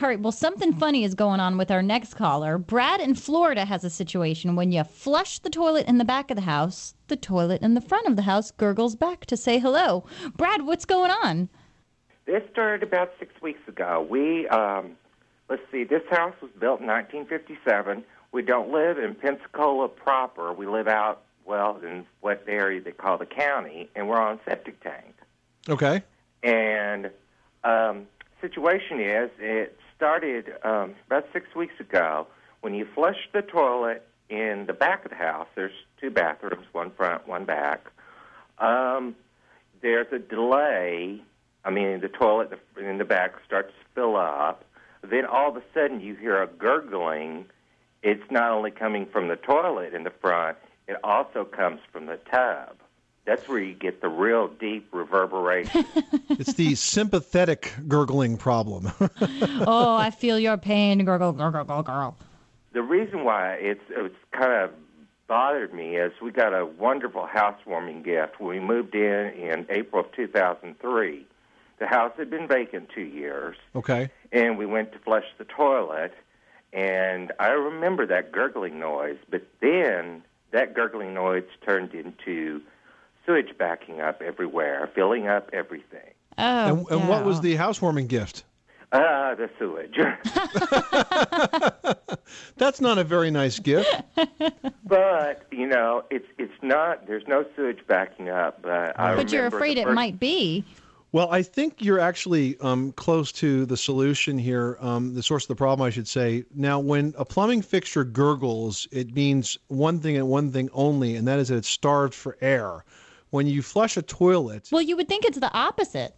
All right, well, something funny is going on with our next caller. Brad in Florida has a situation when you flush the toilet in the back of the house, the toilet in the front of the house gurgles back to say hello. Brad, what's going on? This started about six weeks ago. We, um, let's see, this house was built in 1957. We don't live in Pensacola proper. We live out, well, in what area they call the county, and we're on septic tank. Okay. And um, situation is, it started um, about six weeks ago. When you flush the toilet in the back of the house, there's two bathrooms, one front, one back. Um, there's a delay. I mean, the toilet in the back starts to fill up. Then all of a sudden, you hear a gurgling. It's not only coming from the toilet in the front; it also comes from the tub. That's where you get the real deep reverberation. It's the sympathetic gurgling problem. oh, I feel your pain. Gurgle, gurgle, gurgle, gurgle. the reason why it's it's kind of bothered me is we got a wonderful housewarming gift when we moved in in April of 2003. The house had been vacant two years, okay. and we went to flush the toilet, and I remember that gurgling noise. But then that gurgling noise turned into sewage backing up everywhere, filling up everything. Oh, And, and what was the housewarming gift? Ah, the sewage. That's not a very nice gift. but you know, it's it's not. There's no sewage backing up. But I But you're afraid the it first- might be. Well, I think you're actually um, close to the solution here, um, the source of the problem, I should say. Now, when a plumbing fixture gurgles, it means one thing and one thing only, and that is that it's starved for air. When you flush a toilet, Well, you would think it's the opposite.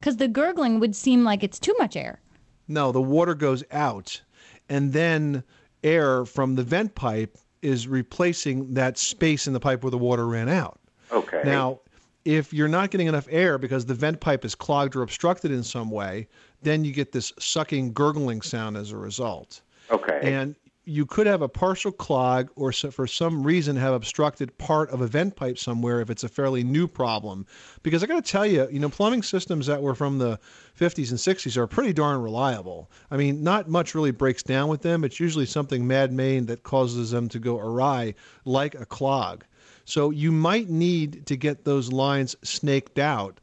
Because the gurgling would seem like it's too much air. no, the water goes out, and then air from the vent pipe is replacing that space in the pipe where the water ran out. Okay. Now, if you're not getting enough air because the vent pipe is clogged or obstructed in some way, then you get this sucking, gurgling sound as a result. Okay. And you could have a partial clog or so for some reason have obstructed part of a vent pipe somewhere if it's a fairly new problem. Because I got to tell you, you know, plumbing systems that were from the 50s and 60s are pretty darn reliable. I mean, not much really breaks down with them. It's usually something man-made that causes them to go awry, like a clog. So you might need to get those lines snaked out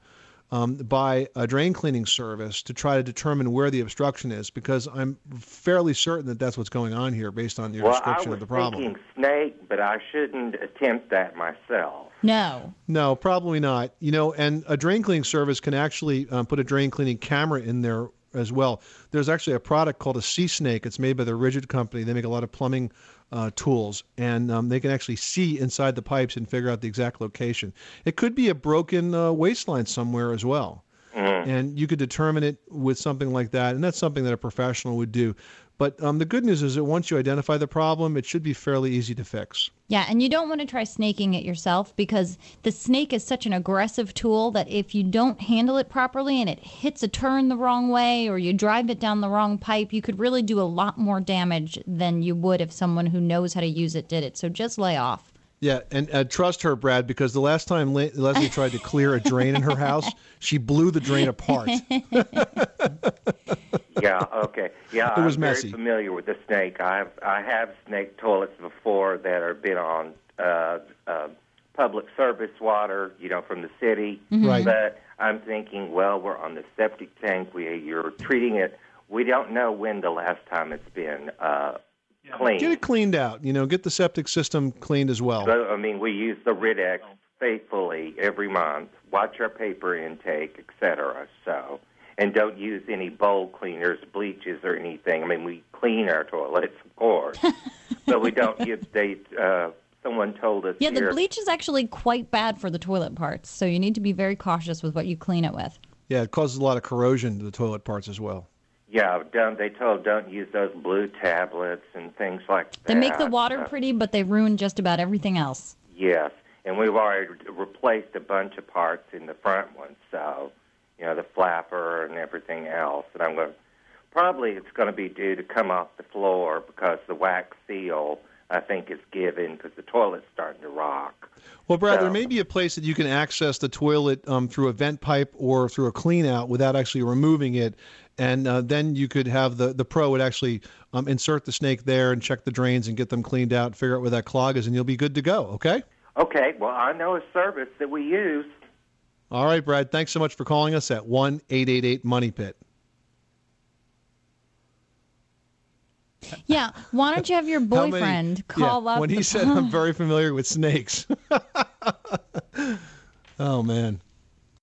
um, by a drain cleaning service to try to determine where the obstruction is, because I'm fairly certain that that's what's going on here based on your well, I description was of the problem. thinking snake, but I shouldn't attempt that myself. No. No, probably not. You know, and a drain cleaning service can actually um, put a drain cleaning camera in there as well. There's actually a product called a SeeSnake. It's made by the Ridgid Company. They make a lot of plumbing uh, tools, and um, they can actually see inside the pipes and figure out the exact location. It could be a broken uh, waste line somewhere as well. And you could determine it with something like that, and that's something that a professional would do. But um, the good news is that once you identify the problem, it should be fairly easy to fix. Yeah, and you don't want to try snaking it yourself because the snake is such an aggressive tool that if you don't handle it properly and it hits a turn the wrong way or you drive it down the wrong pipe, you could really do a lot more damage than you would if someone who knows how to use it did it. So just lay off. Yeah, and uh, trust her, Brad, because the last time Le- Leslie tried to clear a drain in her house, she blew the drain apart. yeah. Okay. Yeah. It was I'm messy. very familiar with the snake. I've I have snake toilets before that have been on uh, uh, public service water, you know, from the city. Right. But I'm thinking, well, we're on the septic tank. We you're treating it. We don't know when the last time it's been uh, cleaned. Get it cleaned out. You know, get the septic system cleaned as well. So, I mean, we use the Rid-X faithfully every month. Watch our paper intake, etc. So, and don't use any bowl cleaners, bleaches, or anything. I mean, we clean our toilets, of course, but we don't use. They uh, someone told us Yeah, the bleach is actually quite bad for the toilet parts, so you need to be very cautious with what you clean it with. Yeah, it causes a lot of corrosion to the toilet parts as well. Yeah, don't they told don't use those blue tablets and things like that. They make the water Uh, pretty, but they ruin just about everything else. Yes, and we've already replaced a bunch of parts in the front one, so you know the flapper and everything else. And I'm going to probably it's going to be due to come off the floor because the wax seal I think is given because the toilet's starting to rock. Well, Brad, there may be a place that you can access the toilet um, through a vent pipe or through a clean out without actually removing it. and uh, then you could have the the pro would actually um, insert the snake there and check the drains and get them cleaned out, figure out where that clog is, and you'll be good to go. Okay. Okay. Well, I know a service that we use. All right, Brad. Thanks so much for calling us at one eight eight eight Money Pit. Yeah. Why don't you have your How many- boyfriend call yeah, up when he said I'm very familiar with snakes. oh man.